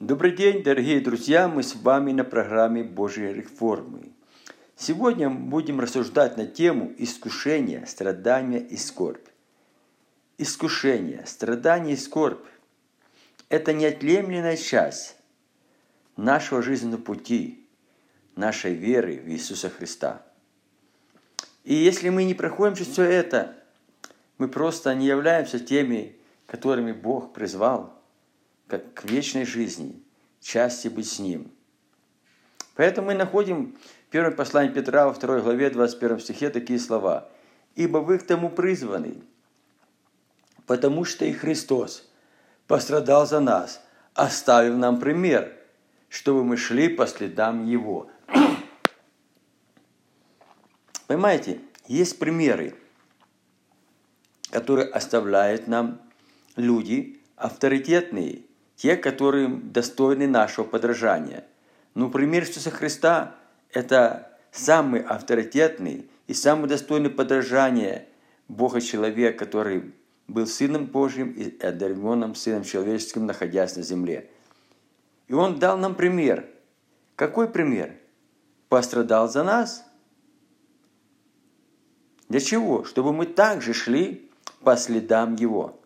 Добрый день, дорогие друзья! Мы с вами на программе Божьей реформы. Сегодня мы будем рассуждать на тему искушения, страдания и скорбь. Искушение, страдание и скорбь – это неотъемлемая часть нашего жизненного пути, нашей веры в Иисуса Христа. И если мы не проходим через все это, мы просто не являемся теми, которыми Бог призвал как к вечной жизни, части быть с Ним. Поэтому мы находим в первом послании Петра во второй главе 21 стихе такие слова. «Ибо вы к тому призваны, потому что и Христос пострадал за нас, оставив нам пример, чтобы мы шли по следам Его». Понимаете, есть примеры, которые оставляют нам люди авторитетные, те, которые достойны нашего подражания. Но пример Иисуса Христа – это самый авторитетный и самый достойный подражания Бога человек, который был Сыном Божьим и одаренным Сыном Человеческим, находясь на земле. И Он дал нам пример. Какой пример? Пострадал за нас. Для чего? Чтобы мы также шли по следам Его.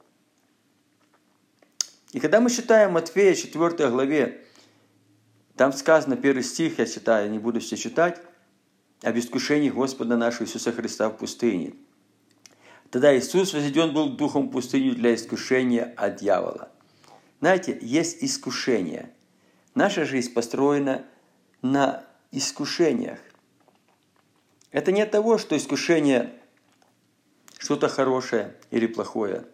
И когда мы читаем Матфея 4 главе, там сказано, первый стих, я читаю, не буду все читать, об искушении Господа нашего Иисуса Христа в пустыне. Тогда Иисус возведен был духом в пустыню для искушения от дьявола. Знаете, есть искушение. Наша жизнь построена на искушениях. Это не от того, что искушение что-то хорошее или плохое.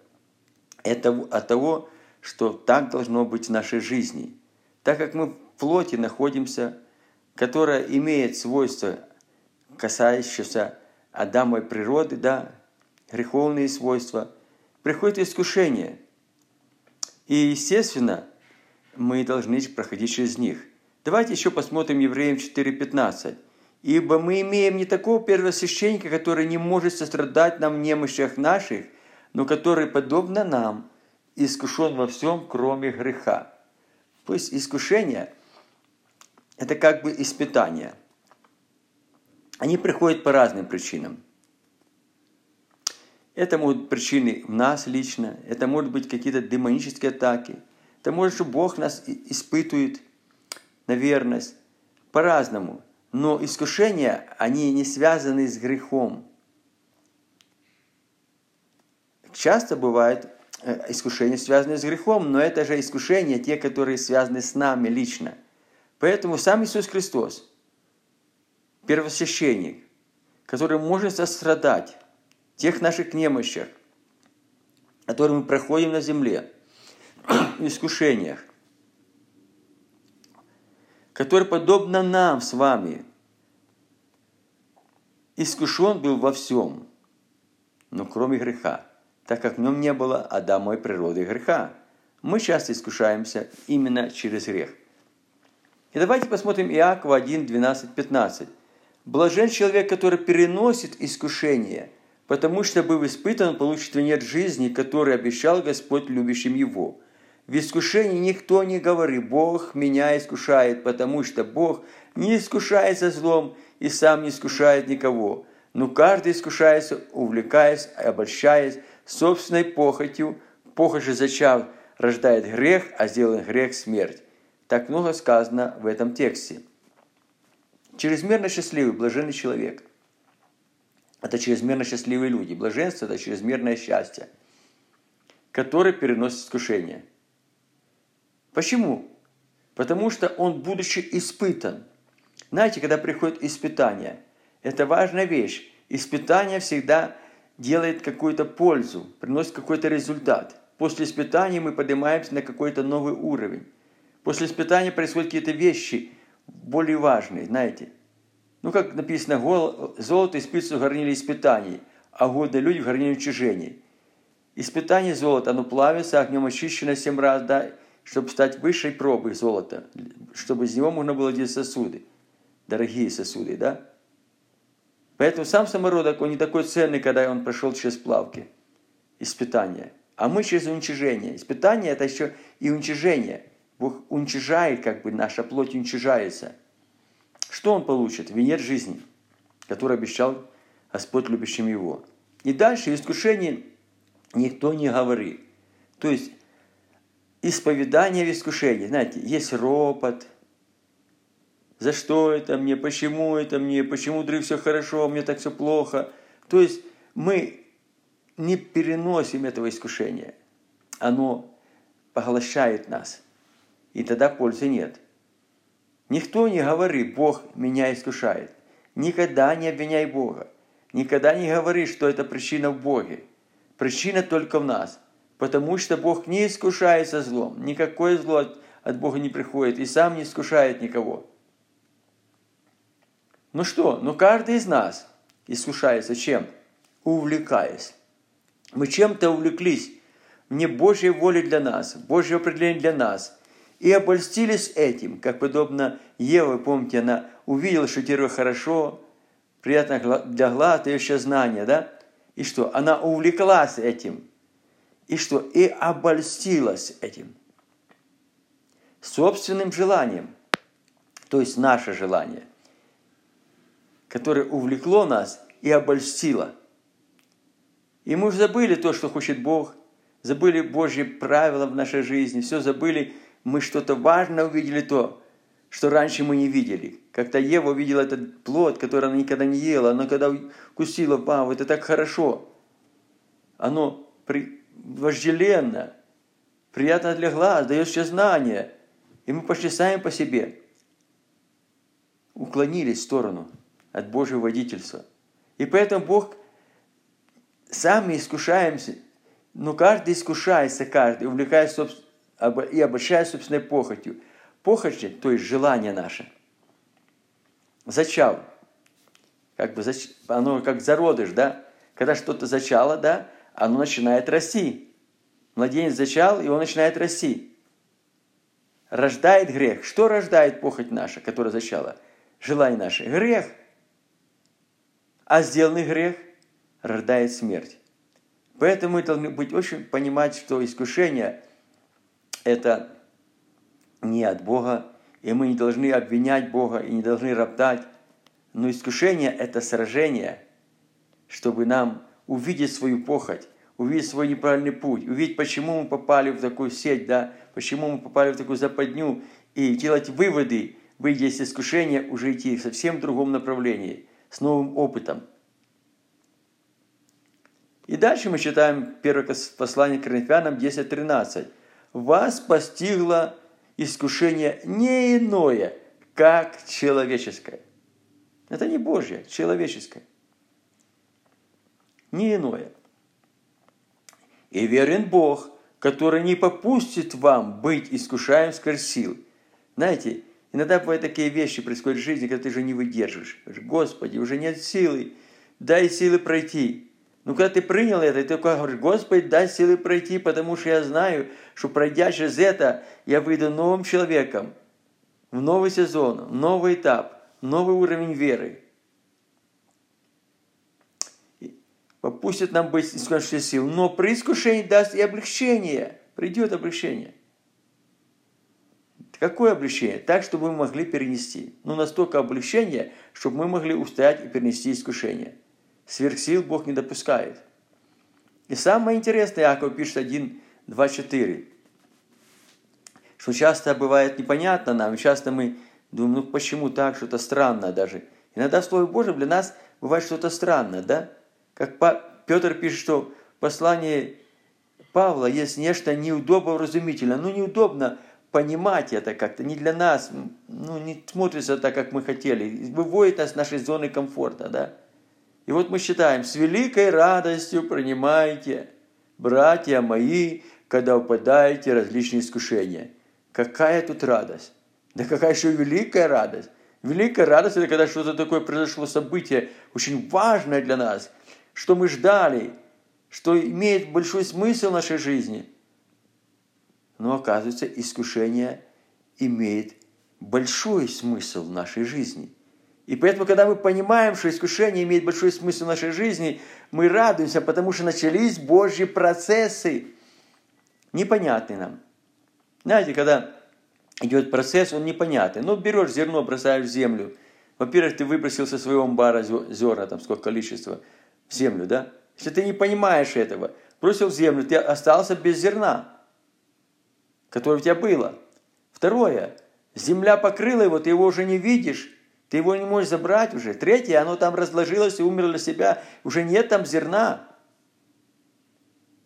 Это от того, что так должно быть в нашей жизни. Так как мы в плоти находимся, которая имеет свойства, касающиеся Адамовой природы, да, греховные свойства, приходит искушение. И, естественно, мы должны проходить через них. Давайте еще посмотрим Евреям 4.15. «Ибо мы имеем не такого первосвященника, который не может сострадать нам в немощах наших, но который, подобно нам, искушен во всем, кроме греха. То есть искушение – это как бы испытание. Они приходят по разным причинам. Это могут быть причины в нас лично, это могут быть какие-то демонические атаки, это может, что Бог нас испытывает на верность, по-разному. Но искушения, они не связаны с грехом. Часто бывает искушения, связанные с грехом, но это же искушения, те, которые связаны с нами лично. Поэтому сам Иисус Христос, первосвященник, который может сострадать тех наших немощах, которые мы проходим на земле, в искушениях, который, подобно нам с вами, искушен был во всем, но кроме греха так как в нем не было Адамовой природы греха. Мы часто искушаемся именно через грех. И давайте посмотрим Иакова 1, 12, 15. «Блажен человек, который переносит искушение, потому что, быв испытан, получит венец жизни, который обещал Господь любящим его. В искушении никто не говорит, Бог меня искушает, потому что Бог не искушается злом и сам не искушает никого. Но каждый искушается, увлекаясь, обольщаясь, собственной похотью, похоть же зачав рождает грех, а сделан грех – смерть. Так много сказано в этом тексте. Чрезмерно счастливый, блаженный человек – это чрезмерно счастливые люди. Блаженство – это чрезмерное счастье, которое переносит искушение. Почему? Потому что он, будучи испытан, знаете, когда приходит испытание, это важная вещь. Испытание всегда делает какую-то пользу, приносит какой-то результат. После испытания мы поднимаемся на какой-то новый уровень. После испытания происходят какие-то вещи более важные, знаете. Ну, как написано, золото и спицу в горниле испытаний, а годные люди в горниле уничижений. Испытание золота, оно плавится, огнем очищено семь раз, да, чтобы стать высшей пробой золота, чтобы из него можно было делать сосуды, дорогие сосуды, да. Поэтому сам самородок, он не такой ценный, когда он прошел через плавки, испытания. А мы через уничижение. Испытание – это еще и уничижение. Бог уничижает, как бы наша плоть уничижается. Что он получит? Венец жизни, который обещал Господь любящим его. И дальше искушение никто не говорит. То есть исповедание в искушении. Знаете, есть ропот. За что это мне? Почему это мне? Почему вдруг все хорошо, мне так все плохо? То есть мы не переносим этого искушения. Оно поглощает нас. И тогда пользы нет. Никто не говорит, Бог меня искушает. Никогда не обвиняй Бога. Никогда не говори, что это причина в Боге. Причина только в нас. Потому что Бог не искушается злом. Никакое зло от Бога не приходит. И сам не искушает никого. Ну что, ну каждый из нас искушается чем? Увлекаясь. Мы чем-то увлеклись, не Божьей воли для нас, Божье определение для нас. И обольстились этим, как подобно Еве, помните, она увидела, что дерево хорошо, приятно для глаз, дающее знание, да? И что? Она увлеклась этим. И что? И обольстилась этим. Собственным желанием. То есть наше желание, которое увлекло нас и обольстило. И мы уже забыли то, что хочет Бог, забыли Божьи правила в нашей жизни, все забыли, мы что-то важное увидели то, что раньше мы не видели. Как-то Ева увидела этот плод, который она никогда не ела, она когда вкусила, вау, это так хорошо. Оно при... вожделенно, приятно для глаз, дает все знания. И мы пошли сами по себе. Уклонились в сторону от Божьего водительства. И поэтому Бог сами искушаемся, но каждый искушается, каждый, увлекаясь и обольщая собственной похотью. Похоть, то есть желание наше. Зачал. Как бы, оно как зародыш, да? Когда что-то зачало, да, оно начинает расти. Младенец зачал, и он начинает расти. Рождает грех. Что рождает похоть наша, которая зачала? Желание наше. Грех. А сделанный грех – рождает смерть. Поэтому мы должны быть очень понимать, что искушение – это не от Бога, и мы не должны обвинять Бога и не должны роптать. Но искушение – это сражение, чтобы нам увидеть свою похоть, увидеть свой неправильный путь, увидеть, почему мы попали в такую сеть, да, почему мы попали в такую западню, и делать выводы, выйдя из искушения, уже идти в совсем другом направлении, с новым опытом – и дальше мы читаем первое послание к Коринфянам 10.13. «Вас постигло искушение не иное, как человеческое». Это не Божье, человеческое. Не иное. «И верен Бог, который не попустит вам быть искушаем сквозь сил». Знаете, иногда бывают такие вещи происходят в жизни, когда ты же не выдерживаешь. Господи, уже нет силы, дай силы пройти. Ну, когда ты принял это, ты говоришь, Господи, дай силы пройти, потому что я знаю, что пройдя через это, я выйду новым человеком, в новый сезон, в новый этап, новый уровень веры. Попустит нам быть искушенных сил, но при искушении даст и облегчение. Придет облегчение. Какое облегчение? Так, чтобы мы могли перенести. Ну, настолько облегчение, чтобы мы могли устоять и перенести искушение – Сверхсил Бог не допускает. И самое интересное, Яков пишет 1, 2, 4, что часто бывает непонятно нам, часто мы думаем, ну почему так, что-то странное даже. Иногда в Слове Божьем для нас бывает что-то странное, да? Как Петр пишет, что в послании Павла есть нечто неудобно разумительное. Ну, неудобно понимать это как-то, не для нас, ну, не смотрится так, как мы хотели, выводит нас из нашей зоны комфорта, да? И вот мы считаем, с великой радостью принимайте, братья мои, когда упадаете различные искушения. Какая тут радость? Да какая еще великая радость? Великая радость – это когда что-то такое произошло, событие очень важное для нас, что мы ждали, что имеет большой смысл в нашей жизни. Но оказывается, искушение имеет большой смысл в нашей жизни – и поэтому, когда мы понимаем, что искушение имеет большой смысл в нашей жизни, мы радуемся, потому что начались Божьи процессы, непонятные нам. Знаете, когда идет процесс, он непонятный. Ну, берешь зерно, бросаешь в землю. Во-первых, ты выбросил со своего амбара зерна, там сколько количество, в землю, да? Если ты не понимаешь этого, бросил в землю, ты остался без зерна, которое у тебя было. Второе, земля покрыла его, ты его уже не видишь, ты его не можешь забрать уже. Третье, оно там разложилось и умерло для себя, уже нет там зерна.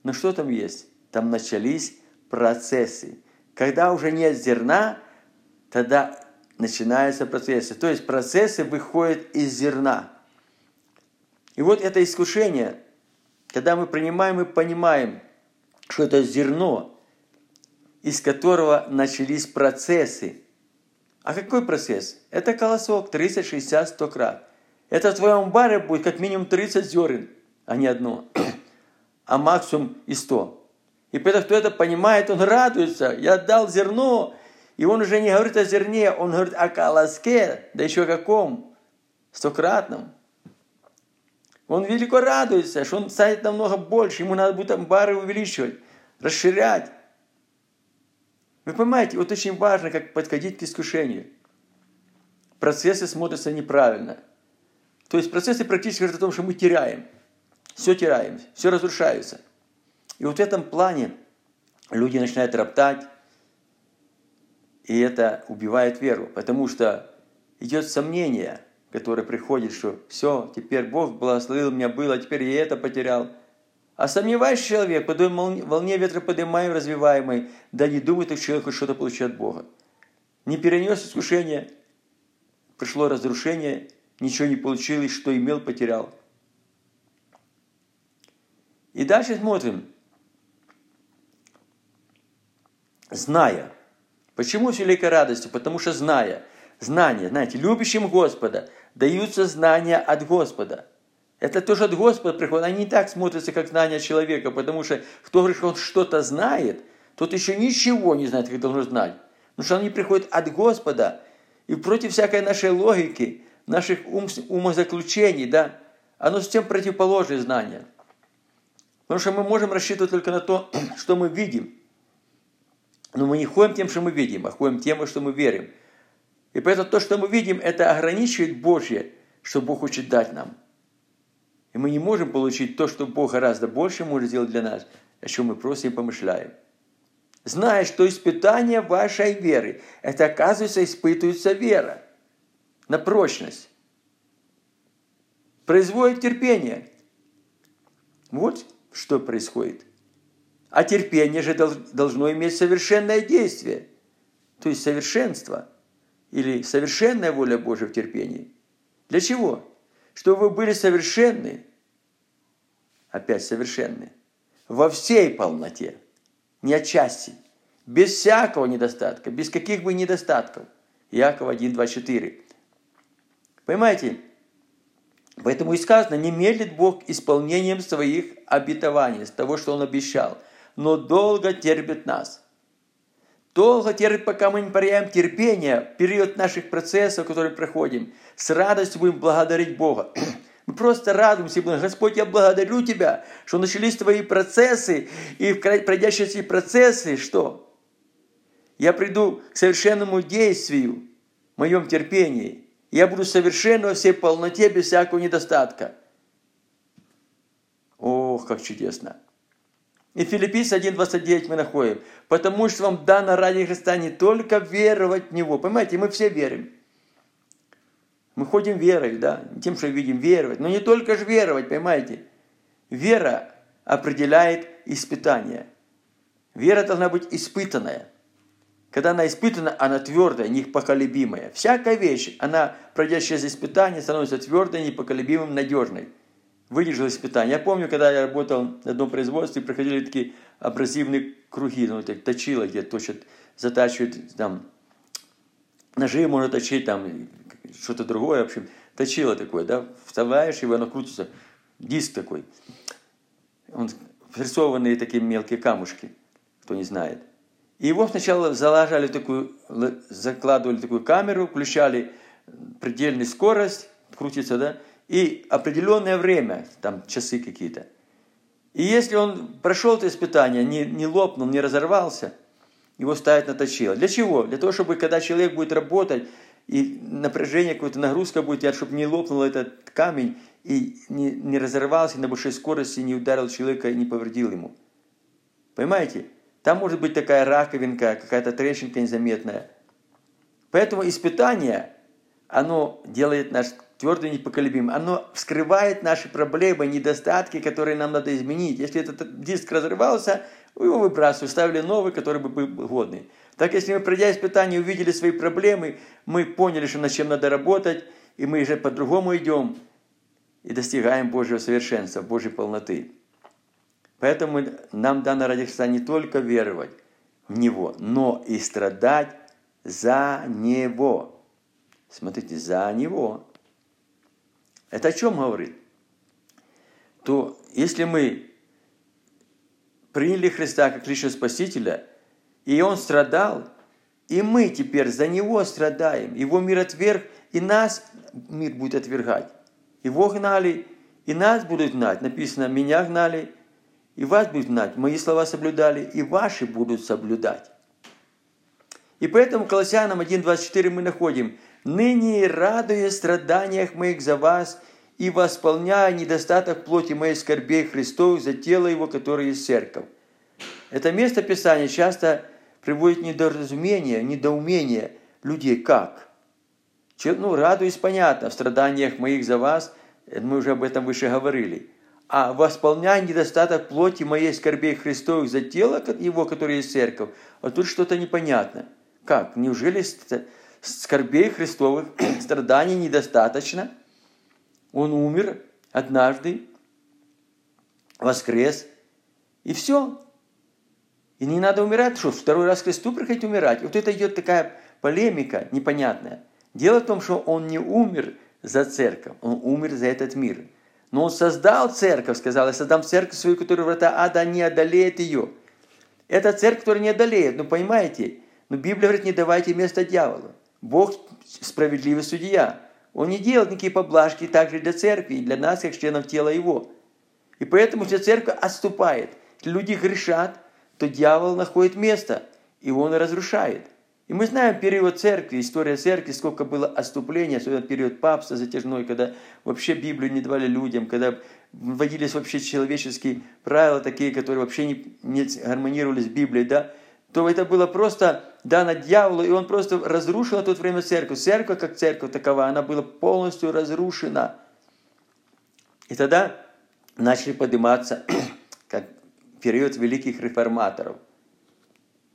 Но что там есть? Там начались процессы. Когда уже нет зерна, тогда начинаются процессы. То есть процессы выходят из зерна. И вот это искушение, когда мы принимаем и понимаем, что это зерно, из которого начались процессы. А какой процесс? Это колосок 30, 60, 100 крат. Это в твоем баре будет как минимум 30 зерен, а не одно, а максимум и 100. И поэтому, кто это понимает, он радуется. Я дал зерно, и он уже не говорит о зерне, он говорит о колоске, да еще каком? Стократном. Он велико радуется, что он станет намного больше, ему надо будет амбары увеличивать, расширять. Вы понимаете, вот очень важно, как подходить к искушению. Процессы смотрятся неправильно. То есть процессы практически говорят о том, что мы теряем. Все теряем, все разрушается. И вот в этом плане люди начинают роптать, и это убивает веру, потому что идет сомнение, которое приходит, что все, теперь Бог благословил меня было, теперь я это потерял. А сомневающий человек, по волне ветра поднимаем, развиваемой, да не думает, что человек что-то получает от Бога. Не перенес искушение, пришло разрушение, ничего не получилось, что имел, потерял. И дальше смотрим. зная. Почему с великой радостью? Потому что зная. Знания, знаете, любящим Господа даются знания от Господа. Это тоже от Господа приходит. Они не так смотрятся, как знания человека, потому что кто говорит, что он что-то знает, тот еще ничего не знает, как должен знать. Потому что они приходят от Господа. И против всякой нашей логики, наших ум, умозаключений, да, оно совсем противоположное знание. Потому что мы можем рассчитывать только на то, что мы видим – но мы не ходим тем, что мы видим, а ходим тем, что мы верим. И поэтому то, что мы видим, это ограничивает Божье, что Бог хочет дать нам. И мы не можем получить то, что Бог гораздо больше может сделать для нас, о чем мы просим и помышляем. Зная, что испытание вашей веры, это оказывается испытывается вера на прочность. Производит терпение. Вот что происходит. А терпение же должно иметь совершенное действие, то есть совершенство, или совершенная воля Божия в терпении. Для чего? Чтобы вы были совершенны, опять совершенны, во всей полноте, не отчасти, без всякого недостатка, без каких бы недостатков. Яков 1, 2, 4. Понимаете? Поэтому и сказано, не медлит Бог исполнением своих обетований, с того, что Он обещал – но долго терпит нас. Долго терпит, пока мы не проявим терпение, период наших процессов, которые проходим. С радостью будем благодарить Бога. Мы просто радуемся, Господь, я благодарю Тебя, что начались Твои процессы, и пройдя через эти процессы, что? Я приду к совершенному действию в моем терпении. Я буду совершенно во всей полноте, без всякого недостатка. Ох, как чудесно! И Филиппийцы 1.29 мы находим. Потому что вам дано ради Христа не только веровать в Него. Понимаете, мы все верим. Мы ходим верой, да, тем, что видим, веровать. Но не только же веровать, понимаете. Вера определяет испытание. Вера должна быть испытанная. Когда она испытана, она твердая, непоколебимая. Всякая вещь, она, пройдя через испытание, становится твердой, непоколебимым, надежной выдержал испытание. Я помню, когда я работал на одном производстве, проходили такие абразивные круги, ну, так, точило, где точат, затачивают, там, ножи можно точить, там, что-то другое, в общем, точило такое, да, вставляешь его, оно крутится, диск такой. Он прессованные такие мелкие камушки, кто не знает. И его сначала заложали такую, закладывали такую камеру, включали предельную скорость, крутится, да, и определенное время, там часы какие-то. И если он прошел это испытание, не, не лопнул, не разорвался, его ставят на точило. Для чего? Для того, чтобы когда человек будет работать, и напряжение, какая-то нагрузка будет, чтобы не лопнул этот камень и не, не разорвался на большой скорости, не ударил человека и не повредил ему. Понимаете? Там может быть такая раковинка, какая-то трещинка незаметная. Поэтому испытание, оно делает наш твердо и непоколебим. Оно вскрывает наши проблемы, недостатки, которые нам надо изменить. Если этот диск разрывался, его выбрасывали, ставили новый, который бы был годный. Так если мы, пройдя испытание, увидели свои проблемы, мы поняли, что над чем надо работать, и мы уже по-другому идем и достигаем Божьего совершенства, Божьей полноты. Поэтому нам дано ради Христа не только веровать в Него, но и страдать за Него. Смотрите, за Него. Это о чем говорит? То если мы приняли Христа как личного Спасителя, и Он страдал, и мы теперь за Него страдаем. Его мир отверг, и нас мир будет отвергать. Его гнали, и нас будут гнать. Написано, меня гнали, и вас будут гнать. Мои слова соблюдали, и ваши будут соблюдать. И поэтому Колоссянам 1.24 мы находим, «Ныне радуясь страданиях моих за вас, и восполняя недостаток плоти моей скорбей Христовых за тело Его, которое есть церковь». Это место Писания часто приводит недоразумение, недоумение людей. Как? Ну, радуюсь, понятно, в страданиях моих за вас, мы уже об этом выше говорили. А восполняя недостаток плоти моей скорбей Христовых за тело Его, которое есть церковь, а тут что-то непонятно. Как? Неужели скорбей Христовых, страданий недостаточно? Он умер однажды, воскрес, и все. И не надо умирать, что второй раз к Христу приходить умирать. Вот это идет такая полемика непонятная. Дело в том, что он не умер за церковь, он умер за этот мир. Но он создал церковь, сказал, я создам церковь свою, которая врата ада не одолеет ее. Это церковь, которая не одолеет, ну понимаете? Но Библия говорит, не давайте место дьяволу. Бог справедливый судья. Он не делает никакие поблажки также для церкви, для нас, как членов тела его. И поэтому вся церковь отступает. Люди грешат, то дьявол находит место, и он разрушает. И мы знаем период церкви, история церкви, сколько было отступления, особенно период папства затяжной, когда вообще Библию не давали людям, когда вводились вообще человеческие правила такие, которые вообще не, не гармонировали с Библией, да, то это было просто дано дьяволу, и он просто разрушил в то время церковь. Церковь, как церковь такова, она была полностью разрушена. И тогда начали подниматься как период великих реформаторов.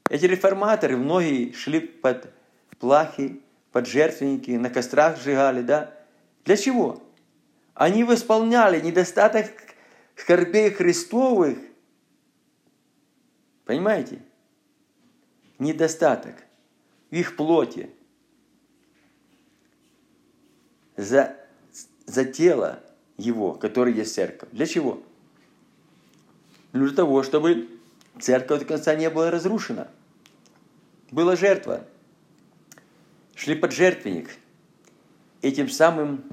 Эти реформаторы, многие шли под плахи, под жертвенники, на кострах сжигали, да? Для чего? Они восполняли недостаток скорбей Христовых. Понимаете? Недостаток в их плоти. За, за тело его, которое есть церковь. Для чего? для того, чтобы церковь до конца не была разрушена. Была жертва. Шли под жертвенник. Этим самым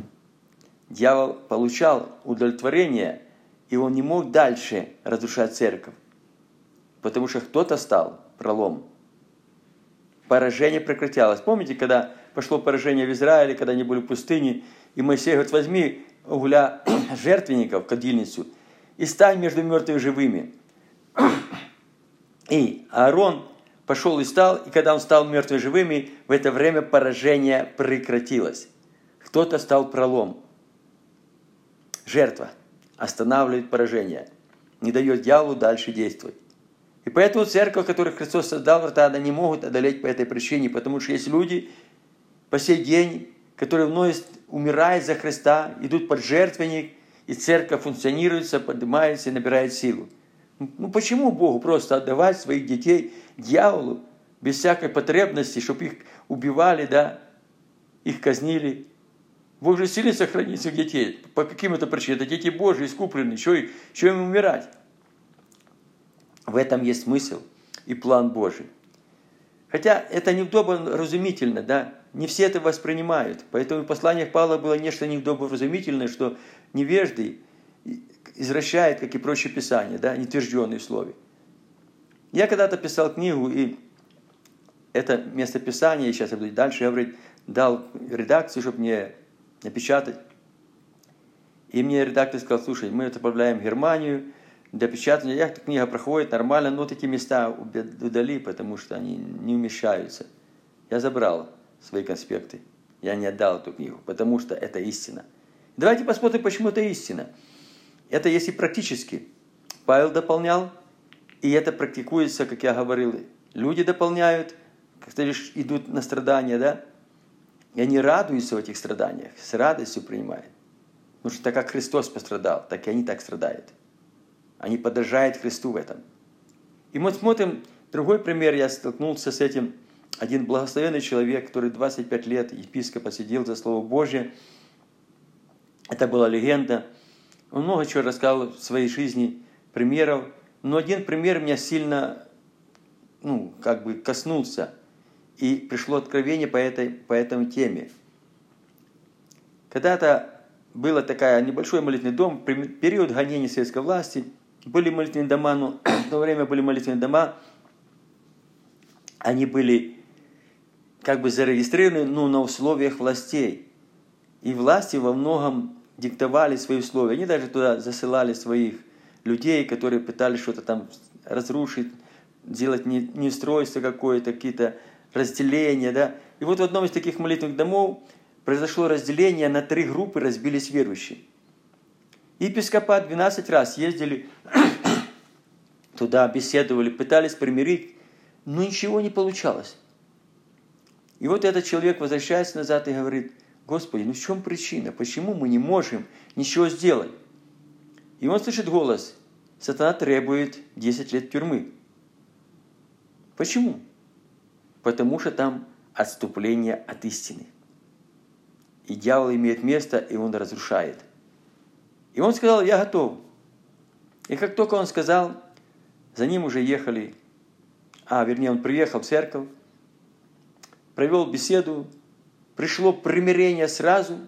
дьявол получал удовлетворение, и он не мог дальше разрушать церковь. Потому что кто-то стал пролом. Поражение прекратилось. Помните, когда пошло поражение в Израиле, когда они были в пустыне, и Моисей говорит, возьми угля жертвенников, кадильницу, и стань между мертвыми и живыми. И Аарон пошел и стал, и когда он стал мертвыми и живыми, в это время поражение прекратилось. Кто-то стал пролом. Жертва останавливает поражение, не дает дьяволу дальше действовать. И поэтому церковь, которую Христос создал, врата, она не могут одолеть по этой причине, потому что есть люди по сей день, которые вновь умирают за Христа, идут под жертвенник, и церковь функционирует, поднимается и набирает силу. Ну почему Богу просто отдавать своих детей дьяволу без всякой потребности, чтобы их убивали, да, их казнили? Бог же сильно сохранит своих детей. По каким это причинам? Это дети Божьи, искупленные. Что, что им умирать? В этом есть смысл и план Божий. Хотя это неудобно разумительно, да, не все это воспринимают. Поэтому в посланиях Павла было нечто неудобно разумительное, что невежды извращает, как и прочие писания, да, нетвержденные в слове. Я когда-то писал книгу, и это местописание, сейчас я буду дальше говорить, дал редакцию, чтобы мне напечатать. И мне редактор сказал, слушай, мы отправляем в Германию для печатания. Я, эта книга проходит нормально, но такие места удали, потому что они не умещаются. Я забрал свои конспекты. Я не отдал эту книгу, потому что это истина. Давайте посмотрим, почему это истина. Это если практически. Павел дополнял, и это практикуется, как я говорил. Люди дополняют, как-то лишь идут на страдания, да? И они радуются в этих страданиях, с радостью принимают. Потому что так как Христос пострадал, так и они так страдают. Они подражают Христу в этом. И мы смотрим, другой пример, я столкнулся с этим. Один благословенный человек, который 25 лет епископа сидел за Слово Божье. Это была легенда. Он много чего рассказал в своей жизни, примеров. Но один пример меня сильно, ну, как бы коснулся. И пришло откровение по этой, по этой теме. Когда-то был такая небольшой молитвенный дом, период гонения советской власти, были молитвенные дома, но в то время были молитвенные дома, они были как бы зарегистрированы ну, на условиях властей. И власти во многом диктовали свои условия. Они даже туда засылали своих людей, которые пытались что-то там разрушить, делать неустройство какое-то, какие-то разделения. Да? И вот в одном из таких молитвенных домов произошло разделение, на три группы разбились верующие. Епископат 12 раз ездили туда, беседовали, пытались примирить, но ничего не получалось. И вот этот человек возвращается назад и говорит, Господи, ну в чем причина? Почему мы не можем ничего сделать? И он слышит голос, сатана требует 10 лет тюрьмы. Почему? Потому что там отступление от истины. И дьявол имеет место, и он разрушает. И он сказал, я готов. И как только он сказал, за ним уже ехали, а, вернее, он приехал в церковь, провел беседу, пришло примирение сразу.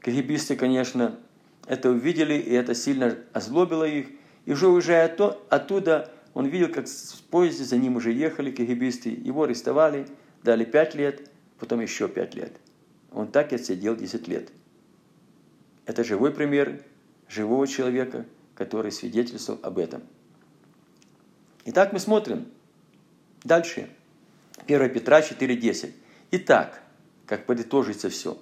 Кагибисты, конечно, это увидели, и это сильно озлобило их. И уже уезжая оттуда, он видел, как в поезде за ним уже ехали кагибисты, его арестовали, дали пять лет, потом еще пять лет – он так и отсидел 10 лет. Это живой пример живого человека, который свидетельствовал об этом. Итак, мы смотрим дальше. 1 Петра 4.10. Итак, как подытожится все.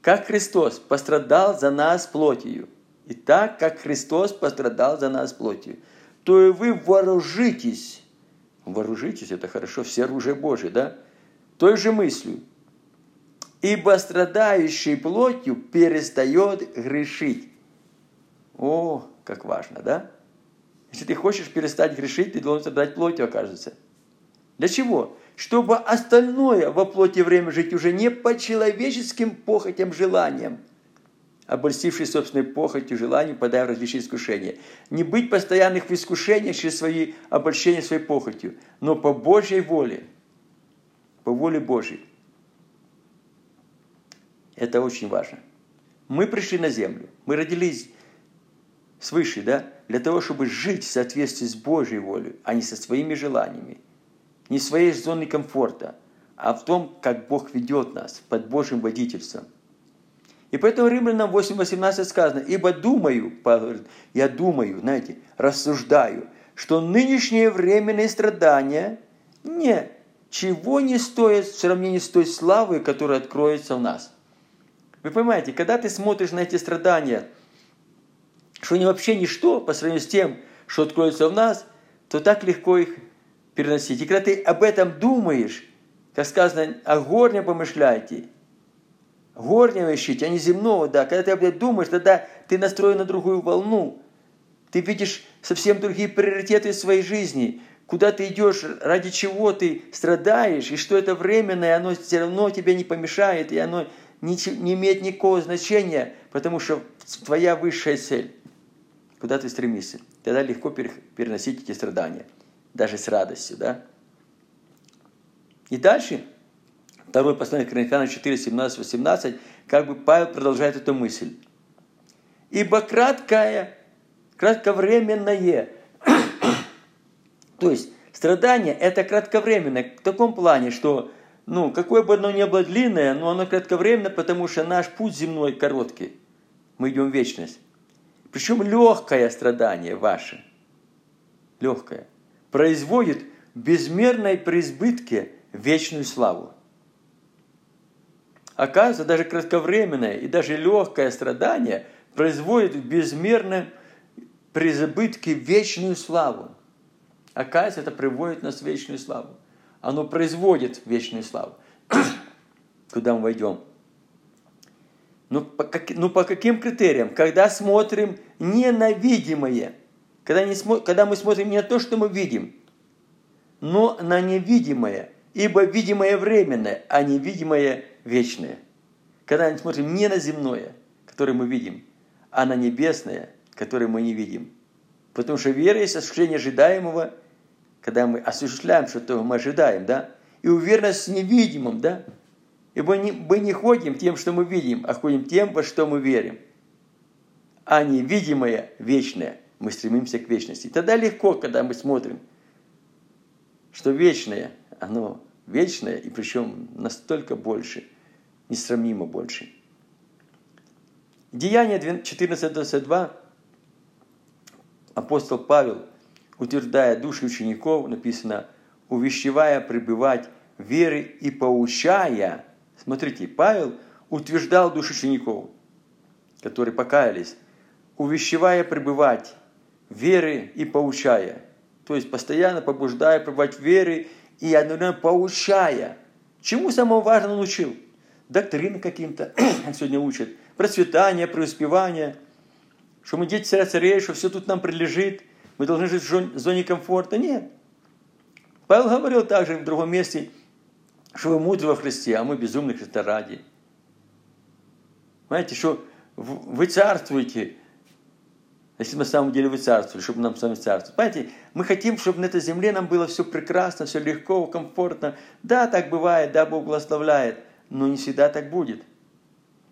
Как Христос пострадал за нас плотью, и так, как Христос пострадал за нас плотью, то и вы вооружитесь. Вооружитесь, это хорошо, все оружие Божие, да? Той же мыслью, ибо страдающий плотью перестает грешить. О, как важно, да? Если ты хочешь перестать грешить, ты должен страдать плотью, окажется. Для чего? Чтобы остальное во плоти время жить уже не по человеческим похотям, желаниям, обольстившись собственной похотью, желанием, подая в различные искушения. Не быть постоянных в искушениях через свои обольщения своей похотью, но по Божьей воле, по воле Божьей. Это очень важно. Мы пришли на землю, мы родились свыше, да, для того, чтобы жить в соответствии с Божьей волей, а не со своими желаниями, не своей зоне комфорта, а в том, как Бог ведет нас под Божьим водительством. И поэтому Римлянам 8.18 сказано, «Ибо думаю, я думаю, знаете, рассуждаю, что нынешние временные страдания ничего не стоят в сравнении с той славой, которая откроется в нас». Вы понимаете, когда ты смотришь на эти страдания, что они вообще ничто по сравнению с тем, что откроется в нас, то так легко их переносить. И когда ты об этом думаешь, как сказано, о горнем помышляйте, горнего ищите, а не земного, да. Когда ты об этом думаешь, тогда ты настроен на другую волну. Ты видишь совсем другие приоритеты в своей жизни. Куда ты идешь, ради чего ты страдаешь, и что это временное, оно все равно тебе не помешает, и оно не, имеет никакого значения, потому что твоя высшая цель, куда ты стремишься, тогда легко переносить эти страдания, даже с радостью, да? И дальше, второй послание Коринфянам 4, 17, 18, как бы Павел продолжает эту мысль. Ибо краткое, кратковременное, то есть Страдание – это кратковременное в таком плане, что ну, какое бы оно ни было длинное, но оно кратковременно, потому что наш путь земной короткий. Мы идем в вечность. Причем легкое страдание ваше, легкое, производит безмерной преизбытке вечную славу. Оказывается, даже кратковременное и даже легкое страдание производит в безмерном преизбытке вечную славу. Оказывается, это приводит нас в вечную славу. Оно производит вечную славу. Куда мы войдем? Ну по, как, ну, по каким критериям? Когда смотрим не на видимое, когда, не смо, когда мы смотрим не на то, что мы видим, но на невидимое, ибо видимое временное, а невидимое вечное. Когда мы смотрим не на земное, которое мы видим, а на небесное, которое мы не видим. Потому что вера есть осуществление ожидаемого – когда мы осуществляем что-то, мы ожидаем, да? И уверенность с невидимым, да? Ибо не, мы не ходим тем, что мы видим, а ходим тем, во что мы верим. А невидимое вечное, мы стремимся к вечности. Тогда легко, когда мы смотрим, что вечное, оно вечное, и причем настолько больше, несравнимо больше. Деяние 14.22 апостол Павел – утверждая души учеников, написано, увещевая пребывать веры и поучая. Смотрите, Павел утверждал души учеников, которые покаялись, увещевая пребывать веры и поучая. То есть постоянно побуждая пребывать веры и одновременно поучая. Чему самого важного он учил? Доктрины каким-то он сегодня учит. Процветание, преуспевание. Что мы дети царя царей, что все тут нам прилежит – мы должны жить в зоне комфорта. Нет. Павел говорил также в другом месте, что вы мудры во Христе, а мы безумны Христа ради. Понимаете, что вы царствуете, если на самом деле вы царствовали, чтобы нам с вами царствовать. Понимаете, мы хотим, чтобы на этой земле нам было все прекрасно, все легко, комфортно. Да, так бывает, да, Бог благословляет, но не всегда так будет.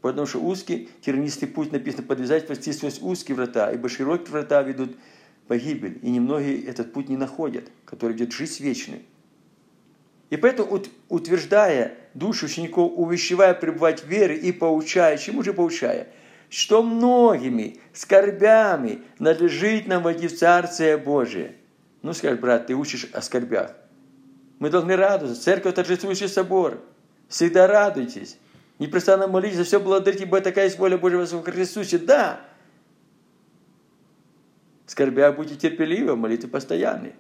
Потому что узкий, тернистый путь написано, подвязать почти сквозь узкие врата, ибо широкие врата ведут погибель, и немногие этот путь не находят, который ведет жизнь вечную. И поэтому, утверждая душу учеников, увещевая пребывать в вере и поучая, чему же поучая? Что многими скорбями надлежит нам войти в Царствие Божие. Ну, скажешь, брат, ты учишь о скорбях. Мы должны радоваться. Церковь торжествующий собор. Всегда радуйтесь. Непрестанно молитесь, за все благодарите, ибо такая есть воля Божья во Христусе. Да, скорбя будьте терпеливы, молитвы постоянные.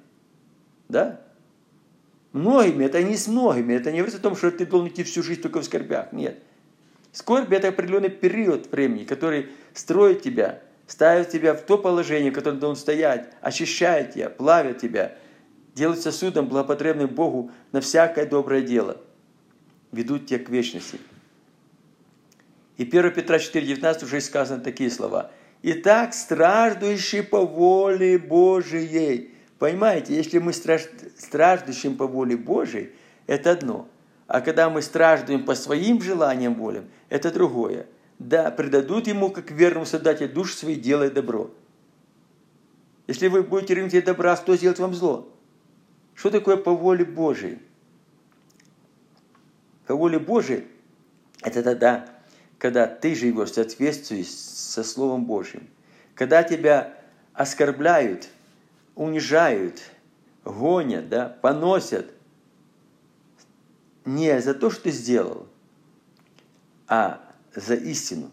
Да? Многими, это не с многими, это не говорится о том, что ты должен идти всю жизнь только в скорбях. Нет. Скорбь – это определенный период времени, который строит тебя, ставит тебя в то положение, в котором должен стоять, очищает тебя, плавит тебя, делает сосудом, благопотребным Богу на всякое доброе дело, ведут тебя к вечности. И 1 Петра 4,19 уже сказано такие слова – Итак, страждущий по воле Божией. Понимаете, если мы страждущим по воле Божией, это одно. А когда мы страждуем по своим желаниям, волям, это другое. Да, предадут ему, как верному солдате, душ свои, делай добро. Если вы будете рынуть добра, кто сделает вам зло? Что такое по воле Божией? По воле Божией – это тогда, когда ты живешь в соответствии со Словом Божьим. Когда тебя оскорбляют, унижают, гонят, да, поносят, не за то, что ты сделал, а за истину.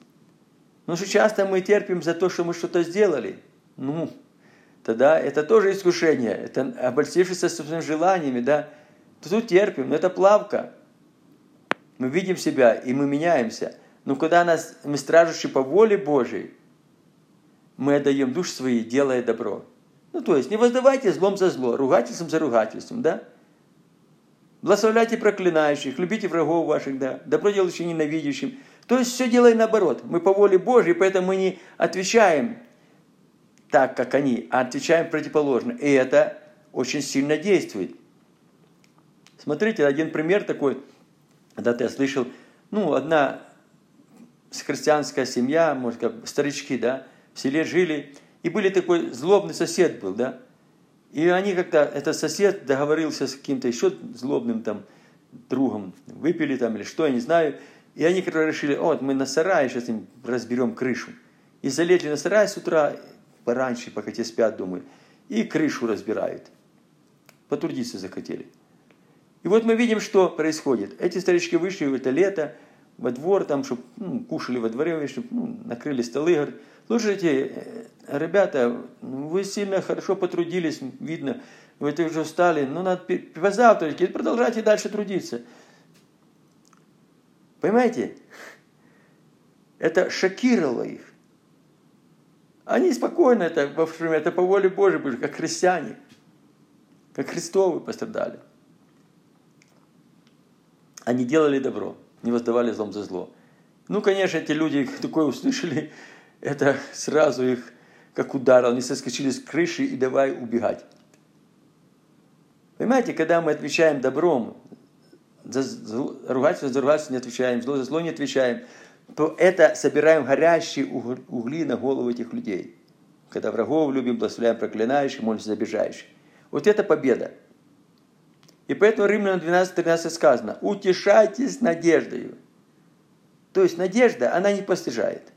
Но что часто мы терпим за то, что мы что-то сделали. Ну, тогда это тоже искушение. Это обольстившись собственными желаниями, да. Тут терпим, но это плавка. Мы видим себя, и мы меняемся. Но когда нас, мы стражущие по воле Божией, мы отдаем душ свои, делая добро. Ну, то есть, не воздавайте злом за зло, ругательством за ругательством, да? Благословляйте проклинающих, любите врагов ваших, да, добро делающим ненавидящим. То есть, все делаем наоборот. Мы по воле Божьей, поэтому мы не отвечаем так, как они, а отвечаем противоположно. И это очень сильно действует. Смотрите, один пример такой, когда-то я слышал, ну, одна христианская семья, может, как старички, да, в селе жили, и были такой злобный сосед был, да, И они как-то, этот сосед договорился с каким-то еще злобным там другом, выпили там или что, я не знаю. И они как решили, вот мы на сарае сейчас им разберем крышу. И залезли на сарай с утра, пораньше, пока те спят, думаю, и крышу разбирают. Потрудиться захотели. И вот мы видим, что происходит. Эти старички вышли в это лето, во двор, там, чтобы ну, кушали во дворе, чтобы ну, накрыли столы. Говорят, слушайте, э, ребята, ну, вы сильно хорошо потрудились, видно, вы это уже устали, но надо позавтракать и продолжайте дальше трудиться. Понимаете? Это шокировало их. Они спокойно, это, это по воле Божьей были, как христиане, как Христовы пострадали. Они делали добро, не воздавали злом за зло. Ну, конечно, эти люди такое услышали, это сразу их как удар, они соскочили с крыши и давай убегать. Понимаете, когда мы отвечаем добром, за ругательство за ругательство не отвечаем, зло за зло не отвечаем, то это собираем горящие угли на голову этих людей. Когда врагов любим, благословляем проклинающих, молимся за обижающих. Вот это победа. И поэтому Римлянам 12.13 сказано, утешайтесь надеждою. То есть надежда, она не постижает.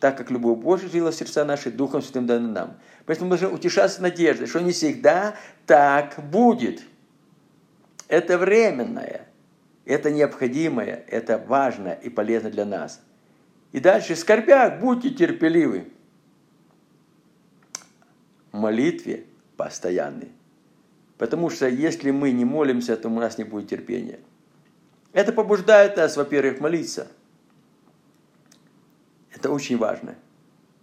Так как любовь Божия жила в сердца наши, Духом Святым дана нам. Поэтому мы должны утешаться надеждой, что не всегда так будет. Это временное, это необходимое, это важно и полезно для нас. И дальше, скорбях, будьте терпеливы. Молитве постоянный. Потому что если мы не молимся, то у нас не будет терпения. Это побуждает нас, во-первых, молиться. Это очень важно.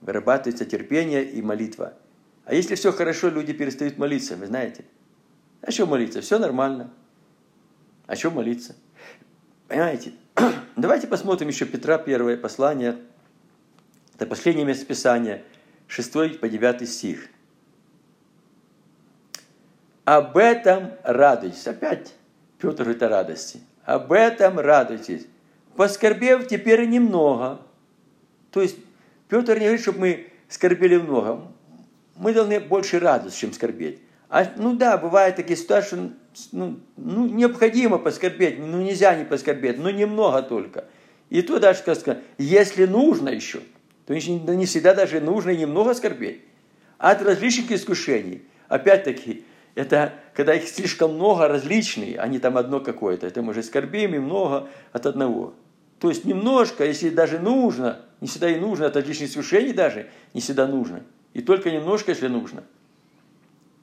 Вырабатывается терпение и молитва. А если все хорошо, люди перестают молиться, вы знаете. А что молиться? Все нормально. А что молиться? Понимаете? Давайте посмотрим еще Петра, первое послание. Это последнее место Писания, 6 по 9 стих. Об этом радуйтесь. Опять Петр говорит о радости. Об этом радуйтесь. Поскорбев теперь немного. То есть Петр не говорит, чтобы мы скорбели много. Мы должны больше радоваться, чем скорбеть. А, ну да, бывают такие ситуации, ну, ну, необходимо поскорбеть, ну нельзя не поскорбеть, но немного только. И то даже сказано, если нужно еще, то не всегда даже нужно немного скорбеть. От различных искушений. Опять-таки, это когда их слишком много различные, а не там одно какое-то. Это мы же скорбим и много от одного. То есть немножко, если даже нужно, не всегда и нужно, от различных искушений даже не всегда нужно. И только немножко, если нужно.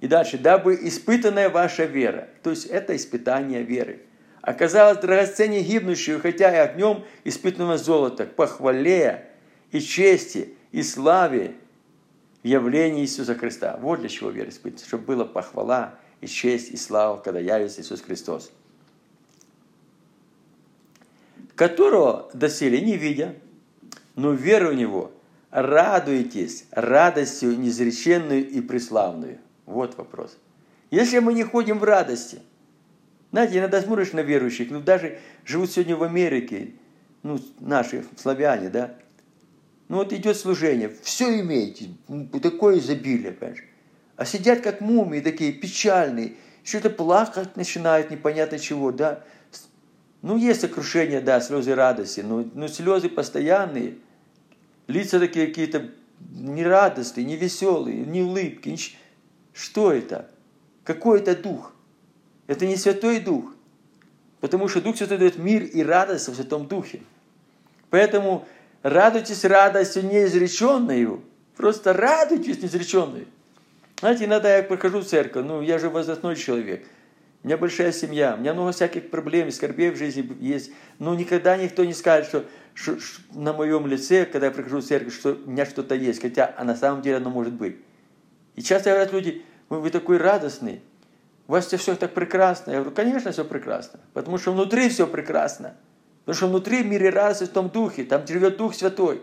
И дальше, дабы испытанная ваша вера, то есть это испытание веры, оказалось драгоценнее гибнущую, хотя и огнем испытанного золота, похвале и чести и славе в явлении Иисуса Христа. Вот для чего вера испытывается, чтобы была похвала и честь и слава, когда явится Иисус Христос. Которого доселе не видя, но веру в Него, радуйтесь радостью неизреченную и преславную. Вот вопрос. Если мы не ходим в радости, знаете, иногда смотришь на верующих, ну даже живут сегодня в Америке, ну, наши славяне, да, ну вот идет служение, все имеете, такое изобилие, понимаешь. А сидят как мумии такие печальные, что-то плакать начинают непонятно чего, да. Ну, есть сокрушение, да, слезы радости, но, но слезы постоянные, лица такие какие-то нерадостные, невеселые, не улыбки. Ничего. Что это? Какой это дух? Это не Святой Дух. Потому что Дух Святой дает мир и радость в Святом Духе. Поэтому радуйтесь радостью неизреченной, просто радуйтесь неизреченной. Знаете, иногда я прохожу в церковь, ну, я же возрастной человек, у меня большая семья, у меня много всяких проблем, скорбей в жизни есть, но никогда никто не скажет, что, что, что на моем лице, когда я прихожу в церковь, что у меня что-то есть, хотя а на самом деле оно может быть. И часто говорят люди, вы, вы такой радостный, у вас все так прекрасно. Я говорю, конечно, все прекрасно, потому что внутри все прекрасно. Потому что внутри в мире радость в том духе, там живет Дух Святой.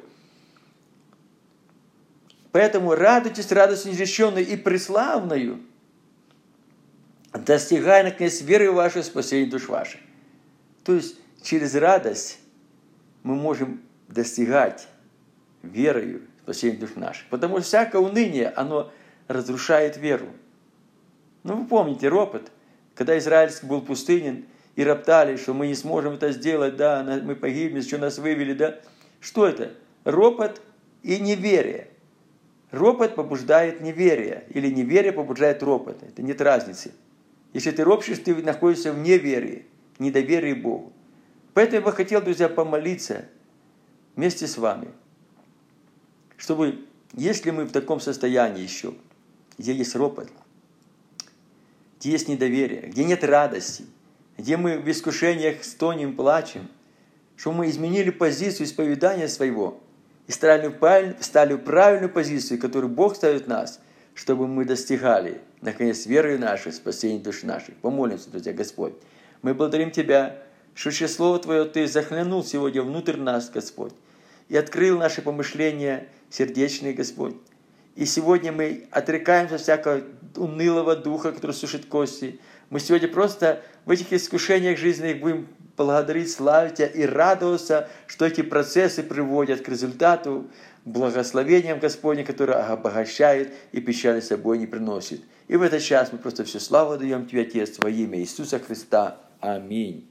Поэтому радуйтесь радостью неизреченной и преславною, достигая, наконец, веры вашей, спасения душ ваших. То есть, через радость мы можем достигать верою спасения душ наших. Потому что всякое уныние, оно разрушает веру. Ну, вы помните ропот, когда Израильский был пустынен, и роптали, что мы не сможем это сделать, да, мы погибнем, что нас вывели, да. Что это? Ропот и неверие. Ропот побуждает неверие, или неверие побуждает ропот. Это нет разницы. Если ты ропщешь, ты находишься в неверии, недоверии Богу. Поэтому я бы хотел, друзья, помолиться вместе с вами, чтобы, если мы в таком состоянии еще, где есть ропот, где есть недоверие, где нет радости, где мы в искушениях стонем, плачем, чтобы мы изменили позицию исповедания своего и стали в, правильную позицию, которую Бог ставит нас, чтобы мы достигали, наконец, веры нашей, спасения души нашей. Помолимся, друзья, Господь. Мы благодарим Тебя, что через Слово Твое Ты захлянул сегодня внутрь нас, Господь, и открыл наши помышления сердечные, Господь. И сегодня мы отрекаемся всякого унылого духа, который сушит кости. Мы сегодня просто в этих искушениях жизненных будем благодарить, славить Тебя и радоваться, что эти процессы приводят к результату, благословением Господним, которое обогащает и печали собой не приносит. И в этот час мы просто всю славу даем Тебе, Отец, во имя Иисуса Христа. Аминь.